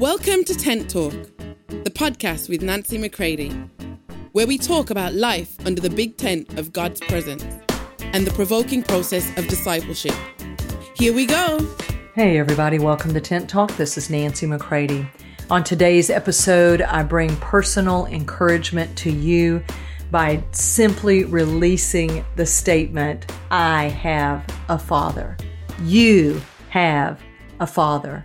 Welcome to Tent Talk, the podcast with Nancy McCready, where we talk about life under the big tent of God's presence and the provoking process of discipleship. Here we go. Hey, everybody, welcome to Tent Talk. This is Nancy McCready. On today's episode, I bring personal encouragement to you by simply releasing the statement I have a father. You have a father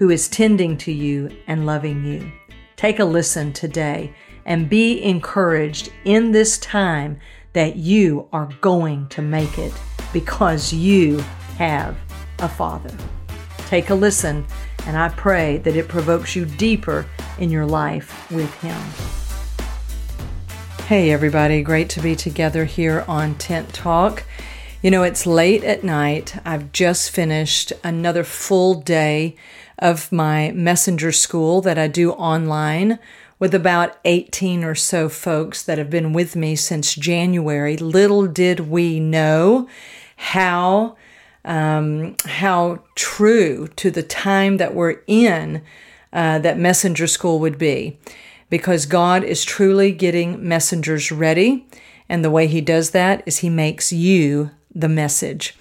who is tending to you and loving you. Take a listen today and be encouraged in this time that you are going to make it because you have a Father. Take a listen, and I pray that it provokes you deeper in your life with Him. Hey, everybody, great to be together here on Tent Talk. You know, it's late at night. I've just finished another full day of my messenger school that I do online with about 18 or so folks that have been with me since January. Little did we know how um, how true to the time that we're in uh, that messenger school would be, because God is truly getting messengers ready, and the way He does that is He makes you the message.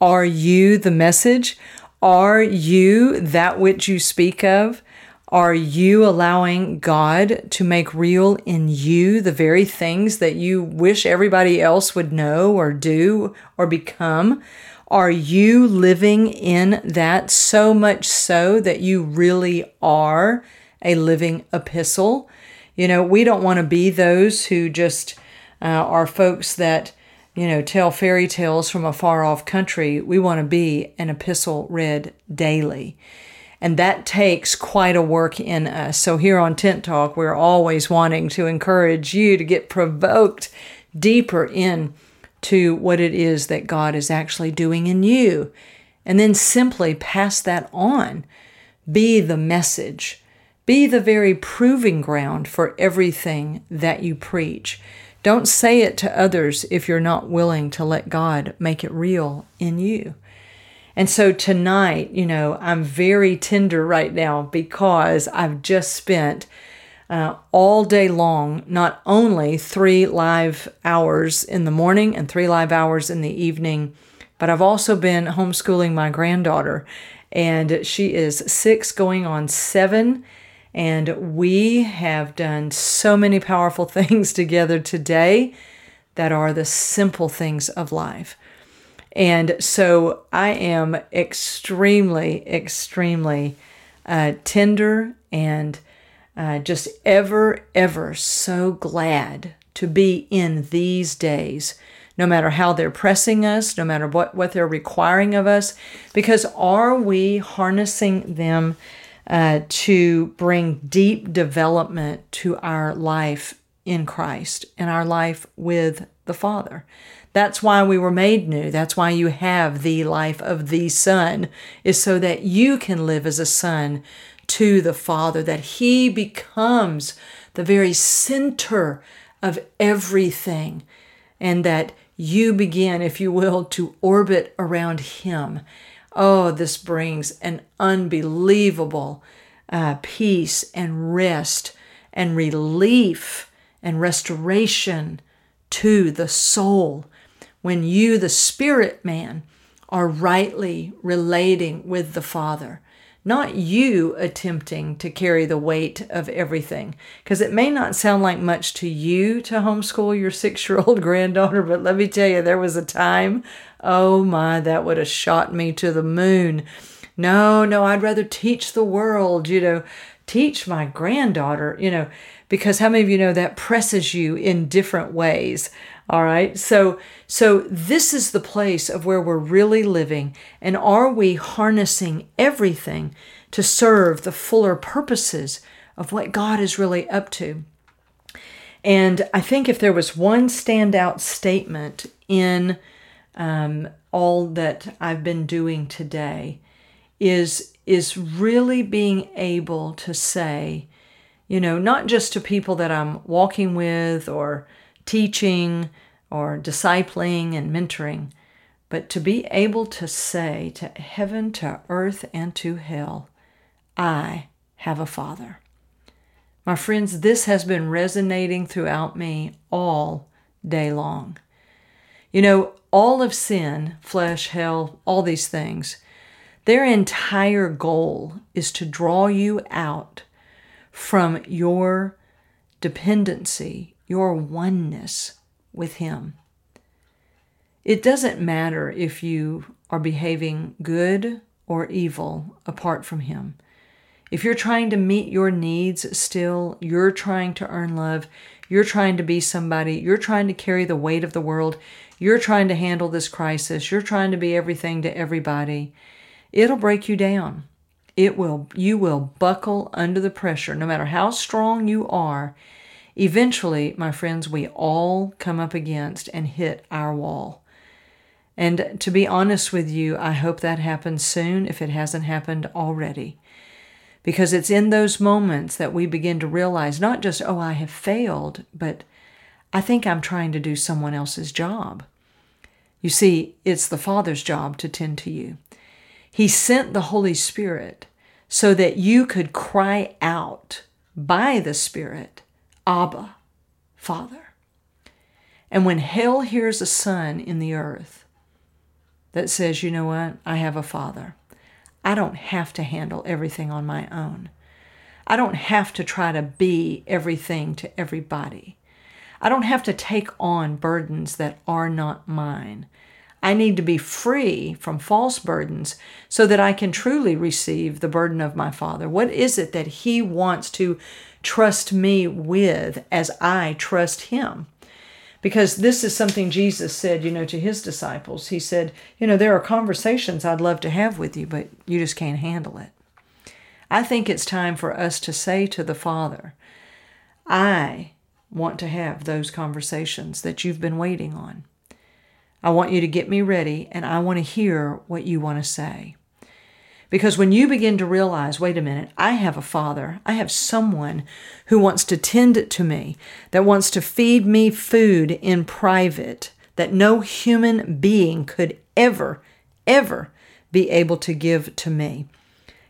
Are you the message? Are you that which you speak of? Are you allowing God to make real in you the very things that you wish everybody else would know or do or become? Are you living in that so much so that you really are a living epistle? You know, we don't want to be those who just uh, are folks that you know, tell fairy tales from a far off country. We want to be an epistle read daily. And that takes quite a work in us. So here on Tent Talk, we're always wanting to encourage you to get provoked deeper in to what it is that God is actually doing in you. And then simply pass that on. Be the message. Be the very proving ground for everything that you preach. Don't say it to others if you're not willing to let God make it real in you. And so tonight, you know, I'm very tender right now because I've just spent uh, all day long, not only three live hours in the morning and three live hours in the evening, but I've also been homeschooling my granddaughter. And she is six going on seven and we have done so many powerful things together today that are the simple things of life. And so I am extremely, extremely uh, tender and uh, just ever, ever so glad to be in these days, no matter how they're pressing us, no matter what, what they're requiring of us, because are we harnessing them uh, to bring deep development to our life in Christ and our life with the Father. That's why we were made new. That's why you have the life of the Son, is so that you can live as a son to the Father, that He becomes the very center of everything, and that you begin, if you will, to orbit around Him Oh, this brings an unbelievable uh, peace and rest and relief and restoration to the soul when you, the spirit man, are rightly relating with the Father not you attempting to carry the weight of everything. Because it may not sound like much to you to homeschool your six year old granddaughter, but let me tell you, there was a time, oh my, that would have shot me to the moon. No, no, I'd rather teach the world, you know, teach my granddaughter, you know, because how many of you know that presses you in different ways? All right. So so this is the place of where we're really living and are we harnessing everything to serve the fuller purposes of what God is really up to? And I think if there was one standout statement in um, all that I've been doing today, is is really being able to say, you know, not just to people that I'm walking with or teaching or discipling and mentoring, but to be able to say to heaven, to earth, and to hell, I have a father. My friends, this has been resonating throughout me all day long. You know, all of sin, flesh, hell, all these things, their entire goal is to draw you out from your dependency, your oneness with Him. It doesn't matter if you are behaving good or evil apart from Him. If you're trying to meet your needs still, you're trying to earn love, you're trying to be somebody, you're trying to carry the weight of the world, you're trying to handle this crisis, you're trying to be everything to everybody, it'll break you down. It will you will buckle under the pressure no matter how strong you are. Eventually, my friends, we all come up against and hit our wall. And to be honest with you, I hope that happens soon if it hasn't happened already. Because it's in those moments that we begin to realize not just, oh, I have failed, but I think I'm trying to do someone else's job. You see, it's the Father's job to tend to you. He sent the Holy Spirit so that you could cry out by the Spirit, Abba, Father. And when hell hears a son in the earth, that says, you know what, I have a father. I don't have to handle everything on my own. I don't have to try to be everything to everybody. I don't have to take on burdens that are not mine. I need to be free from false burdens so that I can truly receive the burden of my Father. What is it that He wants to trust me with as I trust Him? because this is something Jesus said, you know, to his disciples. He said, you know, there are conversations I'd love to have with you, but you just can't handle it. I think it's time for us to say to the Father, I want to have those conversations that you've been waiting on. I want you to get me ready, and I want to hear what you want to say. Because when you begin to realize, wait a minute, I have a father, I have someone who wants to tend to me, that wants to feed me food in private, that no human being could ever, ever be able to give to me.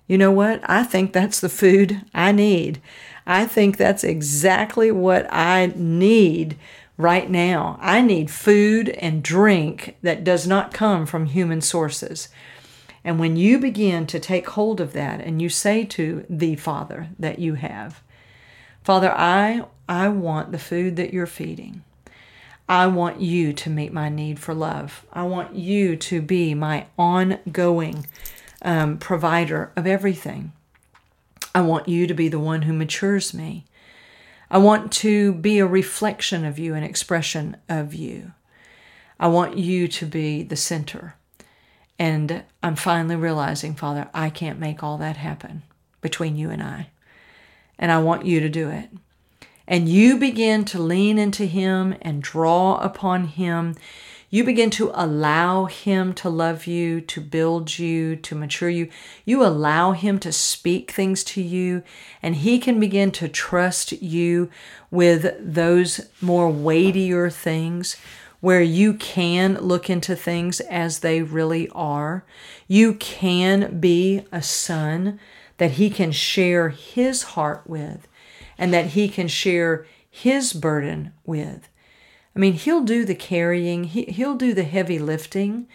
You know what? I think that's the food I need. I think that's exactly what I need right now. I need food and drink that does not come from human sources. And when you begin to take hold of that and you say to the Father that you have, Father, I, I want the food that you're feeding. I want you to meet my need for love. I want you to be my ongoing um, provider of everything. I want you to be the one who matures me. I want to be a reflection of you, an expression of you. I want you to be the center. And I'm finally realizing, Father, I can't make all that happen between you and I. And I want you to do it. And you begin to lean into Him and draw upon Him. You begin to allow Him to love you, to build you, to mature you. You allow Him to speak things to you, and He can begin to trust you with those more weightier things where you can look into things as they really are. You can be a son that he can share his heart with and that he can share his burden with. I mean, he'll do the carrying, he, he'll do the heavy lifting,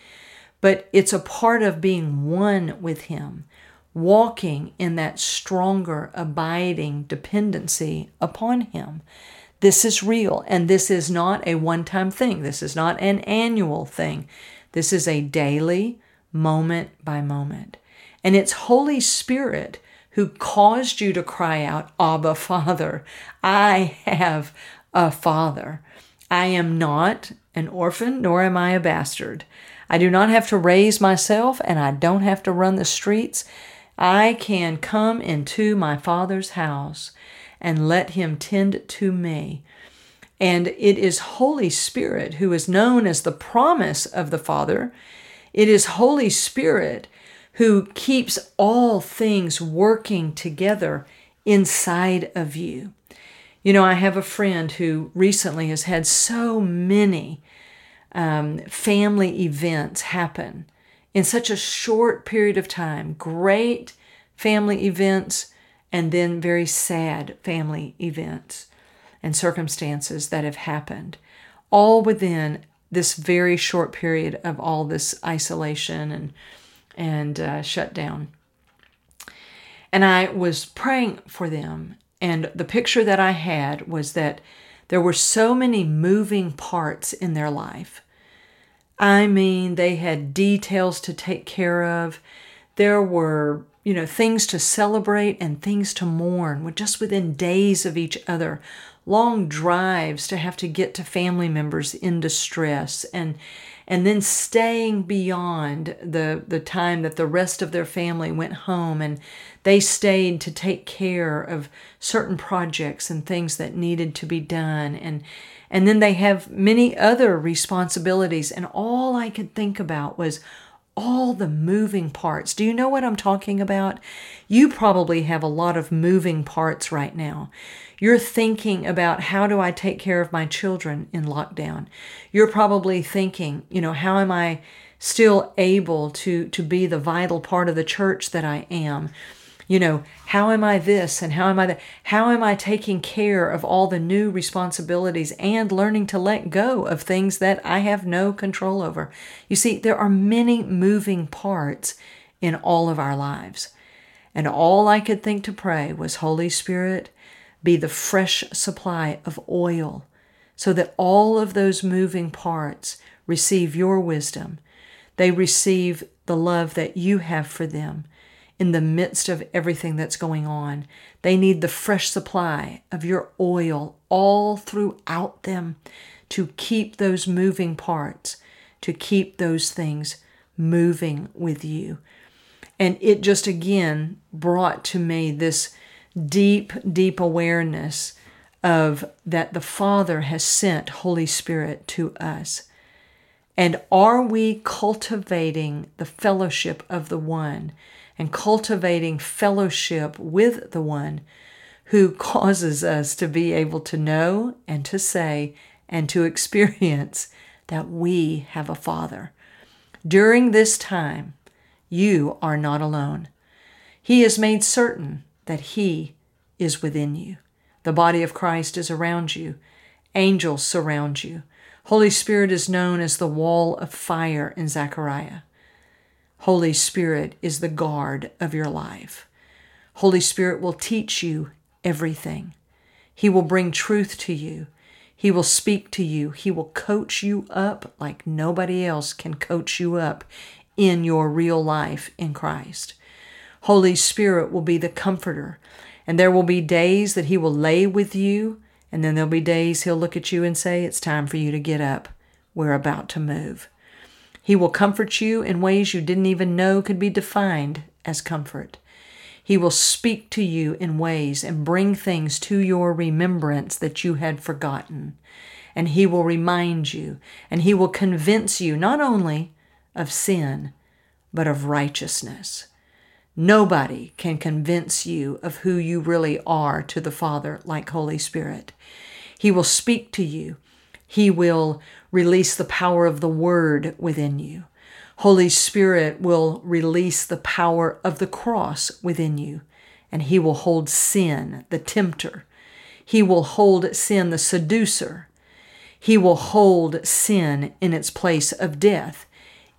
but it's a part of being one with him, walking in that stronger, abiding dependency upon him. This is real, and this is not a one time thing. This is not an annual thing. This is a daily, moment by moment. And it's Holy Spirit who caused you to cry out, Abba, Father. I have a Father. I am not an orphan, nor am I a bastard. I do not have to raise myself, and I don't have to run the streets. I can come into my Father's house and let him tend to me. And it is Holy Spirit who is known as the promise of the Father. It is Holy Spirit who keeps all things working together inside of you. You know, I have a friend who recently has had so many um, family events happen in such a short period of time. Great family events and then very sad family events and circumstances that have happened, all within this very short period of all this isolation and and uh, shutdown. And I was praying for them, and the picture that I had was that there were so many moving parts in their life. I mean, they had details to take care of. There were you know, things to celebrate and things to mourn, just within days of each other. Long drives to have to get to family members in distress and and then staying beyond the the time that the rest of their family went home and they stayed to take care of certain projects and things that needed to be done and and then they have many other responsibilities and all I could think about was all the moving parts. Do you know what I'm talking about? You probably have a lot of moving parts right now. You're thinking about how do I take care of my children in lockdown? You're probably thinking, you know, how am I still able to to be the vital part of the church that I am? You know, how am I this and how am I that? How am I taking care of all the new responsibilities and learning to let go of things that I have no control over? You see, there are many moving parts in all of our lives. And all I could think to pray was, Holy Spirit, be the fresh supply of oil so that all of those moving parts receive your wisdom. They receive the love that you have for them in the midst of everything that's going on. They need the fresh supply of your oil all throughout them to keep those moving parts, to keep those things moving with you. And it just again brought to me this deep, deep awareness of that the Father has sent Holy Spirit to us. And are we cultivating the fellowship of the one? And cultivating fellowship with the one who causes us to be able to know and to say and to experience that we have a Father. During this time, you are not alone. He has made certain that He is within you. The body of Christ is around you. Angels surround you. Holy Spirit is known as the wall of fire in Zechariah. Holy Spirit is the guard of your life. Holy Spirit will teach you everything. He will bring truth to you. He will speak to you. He will coach you up like nobody else can coach you up in your real life in Christ. Holy Spirit will be the comforter. And there will be days that He will lay with you, and then there'll be days He'll look at you and say, It's time for you to get up. We're about to move. He will comfort you in ways you didn't even know could be defined as comfort. He will speak to you in ways and bring things to your remembrance that you had forgotten. And He will remind you, and He will convince you not only of sin, but of righteousness. Nobody can convince you of who you really are to the Father like Holy Spirit. He will speak to you. He will release the power of the Word within you. Holy Spirit will release the power of the cross within you, and He will hold sin, the tempter. He will hold sin, the seducer. He will hold sin in its place of death.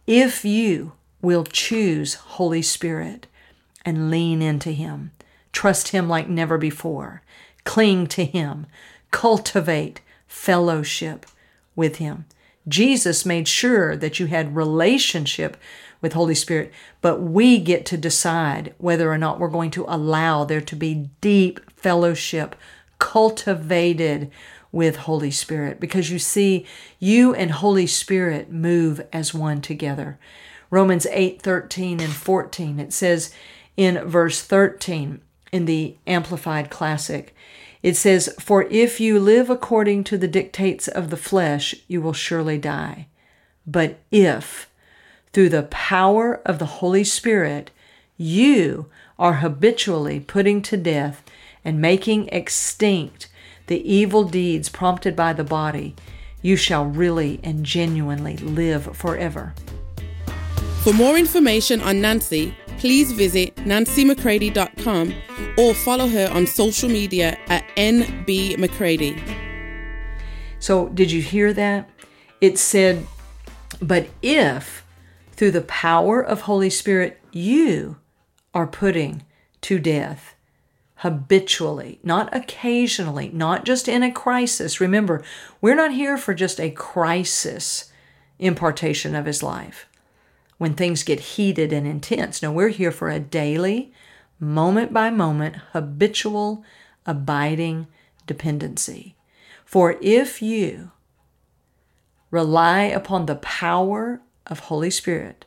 If you will choose Holy Spirit and lean into Him, trust Him like never before, cling to Him, cultivate fellowship with him. Jesus made sure that you had relationship with Holy Spirit, but we get to decide whether or not we're going to allow there to be deep fellowship cultivated with Holy Spirit because you see you and Holy Spirit move as one together. Romans 8:13 and 14 it says in verse 13 in the amplified classic it says, For if you live according to the dictates of the flesh, you will surely die. But if, through the power of the Holy Spirit, you are habitually putting to death and making extinct the evil deeds prompted by the body, you shall really and genuinely live forever. For more information on Nancy, please visit nancymccready.com or follow her on social media at nbmccready. So, did you hear that? It said, But if through the power of Holy Spirit you are putting to death habitually, not occasionally, not just in a crisis. Remember, we're not here for just a crisis impartation of his life when things get heated and intense. No, we're here for a daily, moment by moment, habitual, abiding dependency. For if you rely upon the power of Holy Spirit,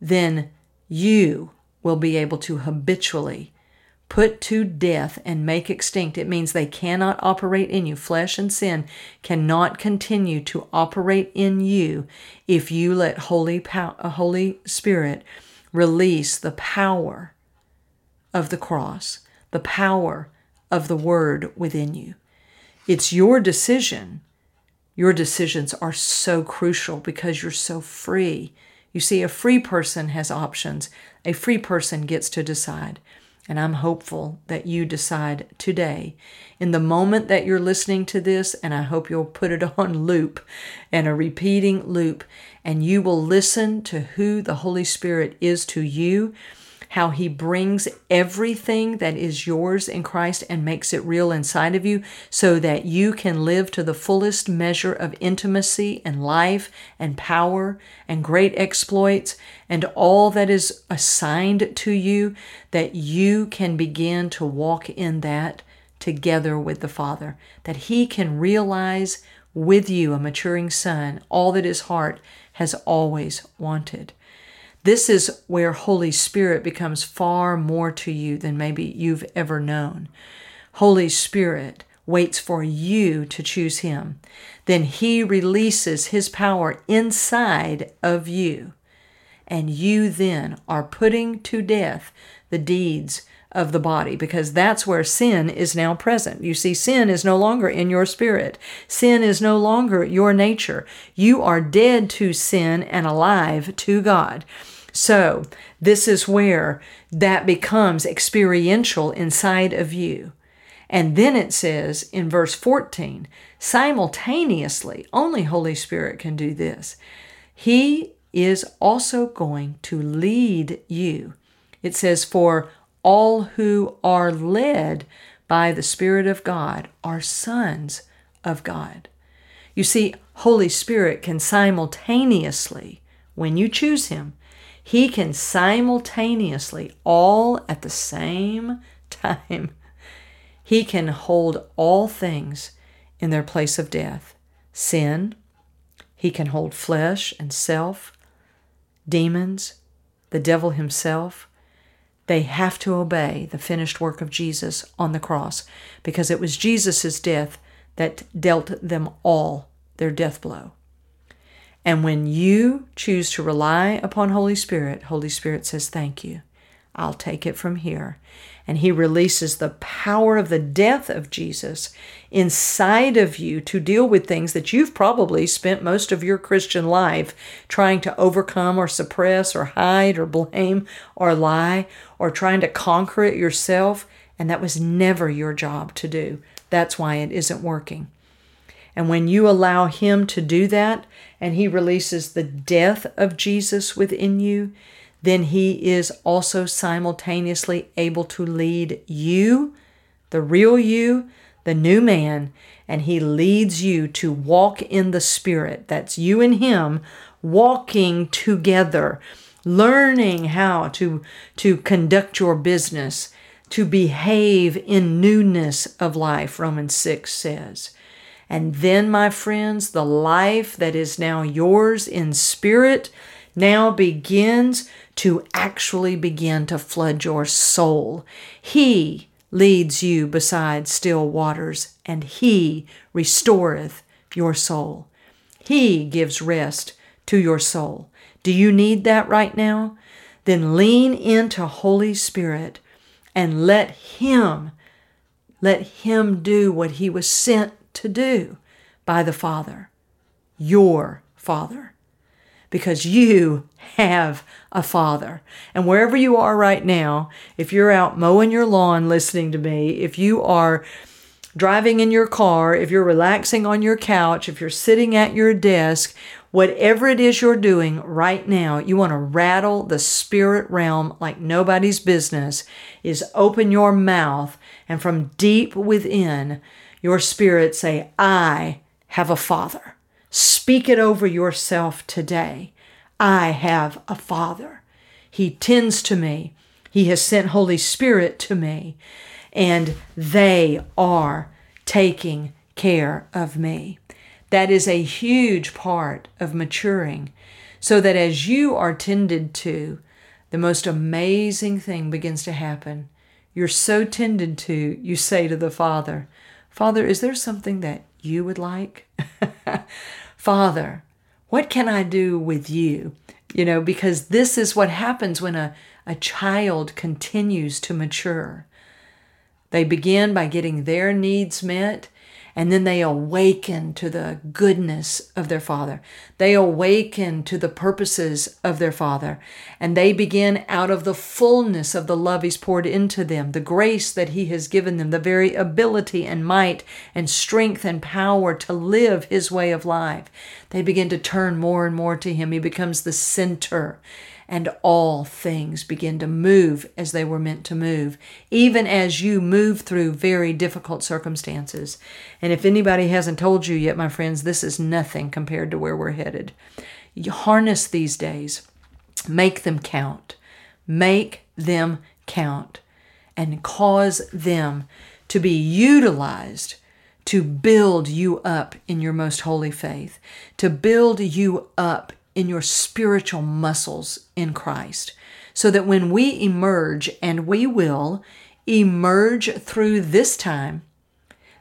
then you will be able to habitually put to death and make extinct. It means they cannot operate in you. Flesh and sin cannot continue to operate in you if you let Holy, pow- uh, Holy Spirit release the power of the cross, the power of the Word within you. It's your decision. Your decisions are so crucial because you're so free. You see, a free person has options. A free person gets to decide. And I'm hopeful that you decide today, in the moment that you're listening to this, and I hope you'll put it on loop and a repeating loop, and you will listen to who the Holy Spirit is to you how he brings everything that is yours in Christ and makes it real inside of you so that you can live to the fullest measure of intimacy and life and power and great exploits and all that is assigned to you, that you can begin to walk in that together with the Father, that He can realize with you, a maturing son, all that His heart has always wanted. This is where Holy Spirit becomes far more to you than maybe you've ever known. Holy Spirit waits for you to choose Him. Then He releases His power inside of you. And you then are putting to death the deeds of the body because that's where sin is now present. You see, sin is no longer in your spirit, sin is no longer your nature. You are dead to sin and alive to God. So, this is where that becomes experiential inside of you. And then it says in verse 14, simultaneously, only Holy Spirit can do this. He is also going to lead you. It says, For all who are led by the Spirit of God are sons of God. You see, Holy Spirit can simultaneously, when you choose Him, he can simultaneously, all at the same time, He can hold all things in their place of death sin, He can hold flesh and self, demons, the devil himself. They have to obey the finished work of Jesus on the cross because it was Jesus' death that dealt them all their death blow. And when you choose to rely upon Holy Spirit, Holy Spirit says, Thank you. I'll take it from here. And he releases the power of the death of Jesus inside of you to deal with things that you've probably spent most of your Christian life trying to overcome or suppress or hide or blame or lie or trying to conquer it yourself. And that was never your job to do. That's why it isn't working. And when you allow Him to do that and He releases the death of Jesus within you, then He is also simultaneously able to lead you, the real you, the new man, and He leads you to walk in the Spirit. That's you and Him walking together, learning how to, to conduct your business, to behave in newness of life, Romans 6 says. And then, my friends, the life that is now yours in spirit now begins to actually begin to flood your soul. He leads you beside still waters, and He restoreth your soul. He gives rest to your soul. Do you need that right now? Then lean into Holy Spirit and let Him, let Him do what He was sent to do by the Father, your Father. Because you have a father. And wherever you are right now, if you're out mowing your lawn listening to me, if you are driving in your car, if you're relaxing on your couch, if you're sitting at your desk, whatever it is you're doing right now, you want to rattle the spirit realm like nobody's business, is open your mouth and from deep within, your spirit say, I have a father. Speak it over yourself today. I have a Father. He tends to me. He has sent Holy Spirit to me. And they are taking care of me. That is a huge part of maturing. So that as you are tended to, the most amazing thing begins to happen. You're so tended to, you say to the Father, Father, is there something that you would like? Father, what can I do with you? You know, because this is what happens when a, a child continues to mature. They begin by getting their needs met and then they awaken to the goodness of their Father. They awaken to the purposes of their Father. And they begin out of the fullness of the love He's poured into them, the grace that He has given them, the very ability and might and strength and power to live His way of life. They begin to turn more and more to Him. He becomes the center and all things begin to move as they were meant to move, even as you move through very difficult circumstances. And if anybody hasn't told you yet, my friends, this is nothing compared to where we're headed. You harness these days, make them count, make them count, and cause them to be utilized to build you up in your most holy faith, to build you up in your spiritual muscles in Christ. So that when we emerge, and we will emerge through this time,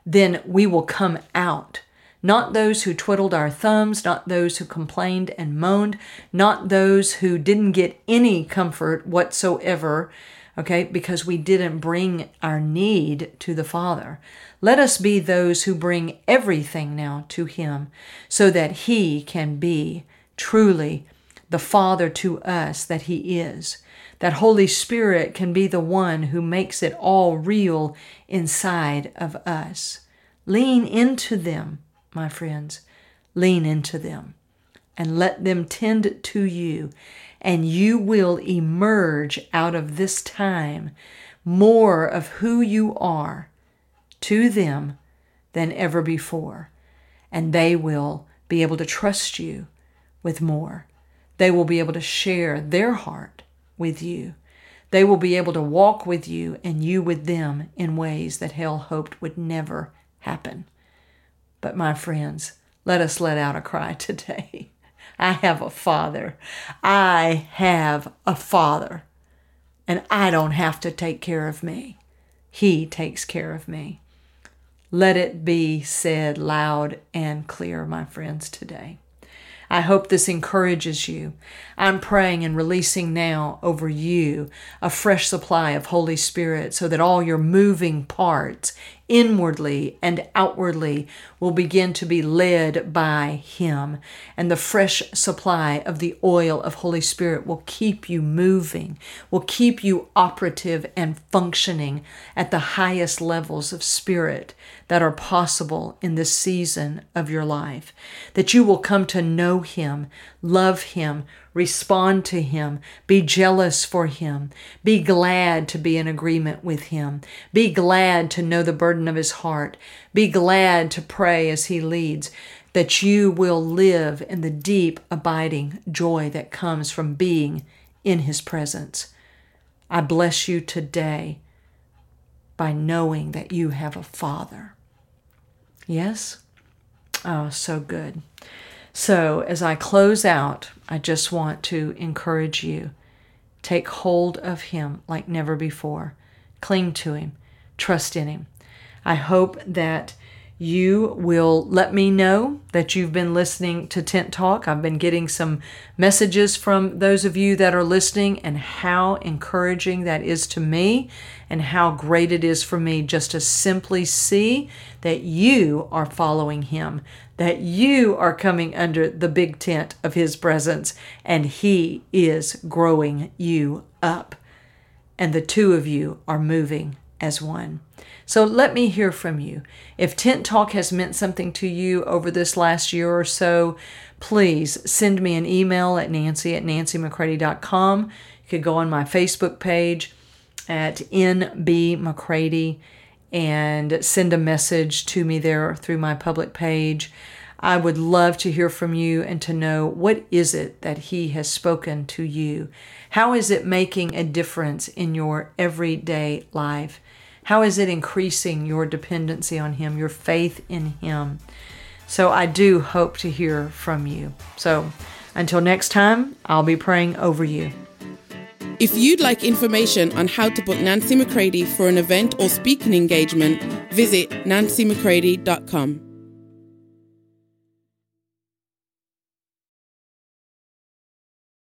then we will come out. Not those who twiddled our thumbs, not those who complained and moaned, not those who didn't get any comfort whatsoever, okay, because we didn't bring our need to the Father. Let us be those who bring everything now to Him so that He can be truly the Father to us that He is. That Holy Spirit can be the one who makes it all real inside of us. Lean into them, my friends. Lean into them and let them tend to you, and you will emerge out of this time more of who you are to them than ever before. And they will be able to trust you with more. They will be able to share their heart with you. They will be able to walk with you and you with them in ways that hell hoped would never happen. But my friends, let us let out a cry today. I have a father. I have a father. And I don't have to take care of me. He takes care of me. Let it be said loud and clear, my friends, today. I hope this encourages you. I'm praying and releasing now over you a fresh supply of Holy Spirit so that all your moving parts, inwardly and outwardly, will begin to be led by Him. And the fresh supply of the oil of Holy Spirit will keep you moving, will keep you operative and functioning at the highest levels of spirit that are possible in this season of your life. That you will come to know Him, love Him, respond to Him, be jealous for Him, be glad to be in agreement with Him, be glad to know the burden of His heart, be glad to pray as He leads. That you will live in the deep, abiding joy that comes from being in His presence. I bless you today by knowing that you have a Father. Yes? Oh, so good. So, as I close out, I just want to encourage you take hold of Him like never before, cling to Him, trust in Him. I hope that you will let me know that you've been listening to Tent Talk. I've been getting some messages from those of you that are listening, and how encouraging that is to me, and how great it is for me just to simply see that you are following Him, that you are coming under the big tent of His presence, and He is growing you up. And the two of you are moving as one. So let me hear from you. If Tent Talk has meant something to you over this last year or so, please send me an email at nancy at nancymccready.com. You could go on my Facebook page at NB McCready and send a message to me there through my public page. I would love to hear from you and to know what is it that he has spoken to you? How is it making a difference in your everyday life? How is it increasing your dependency on Him, your faith in Him? So I do hope to hear from you. So until next time, I'll be praying over you. If you'd like information on how to book Nancy McCready for an event or speaking engagement, visit nancymccready.com.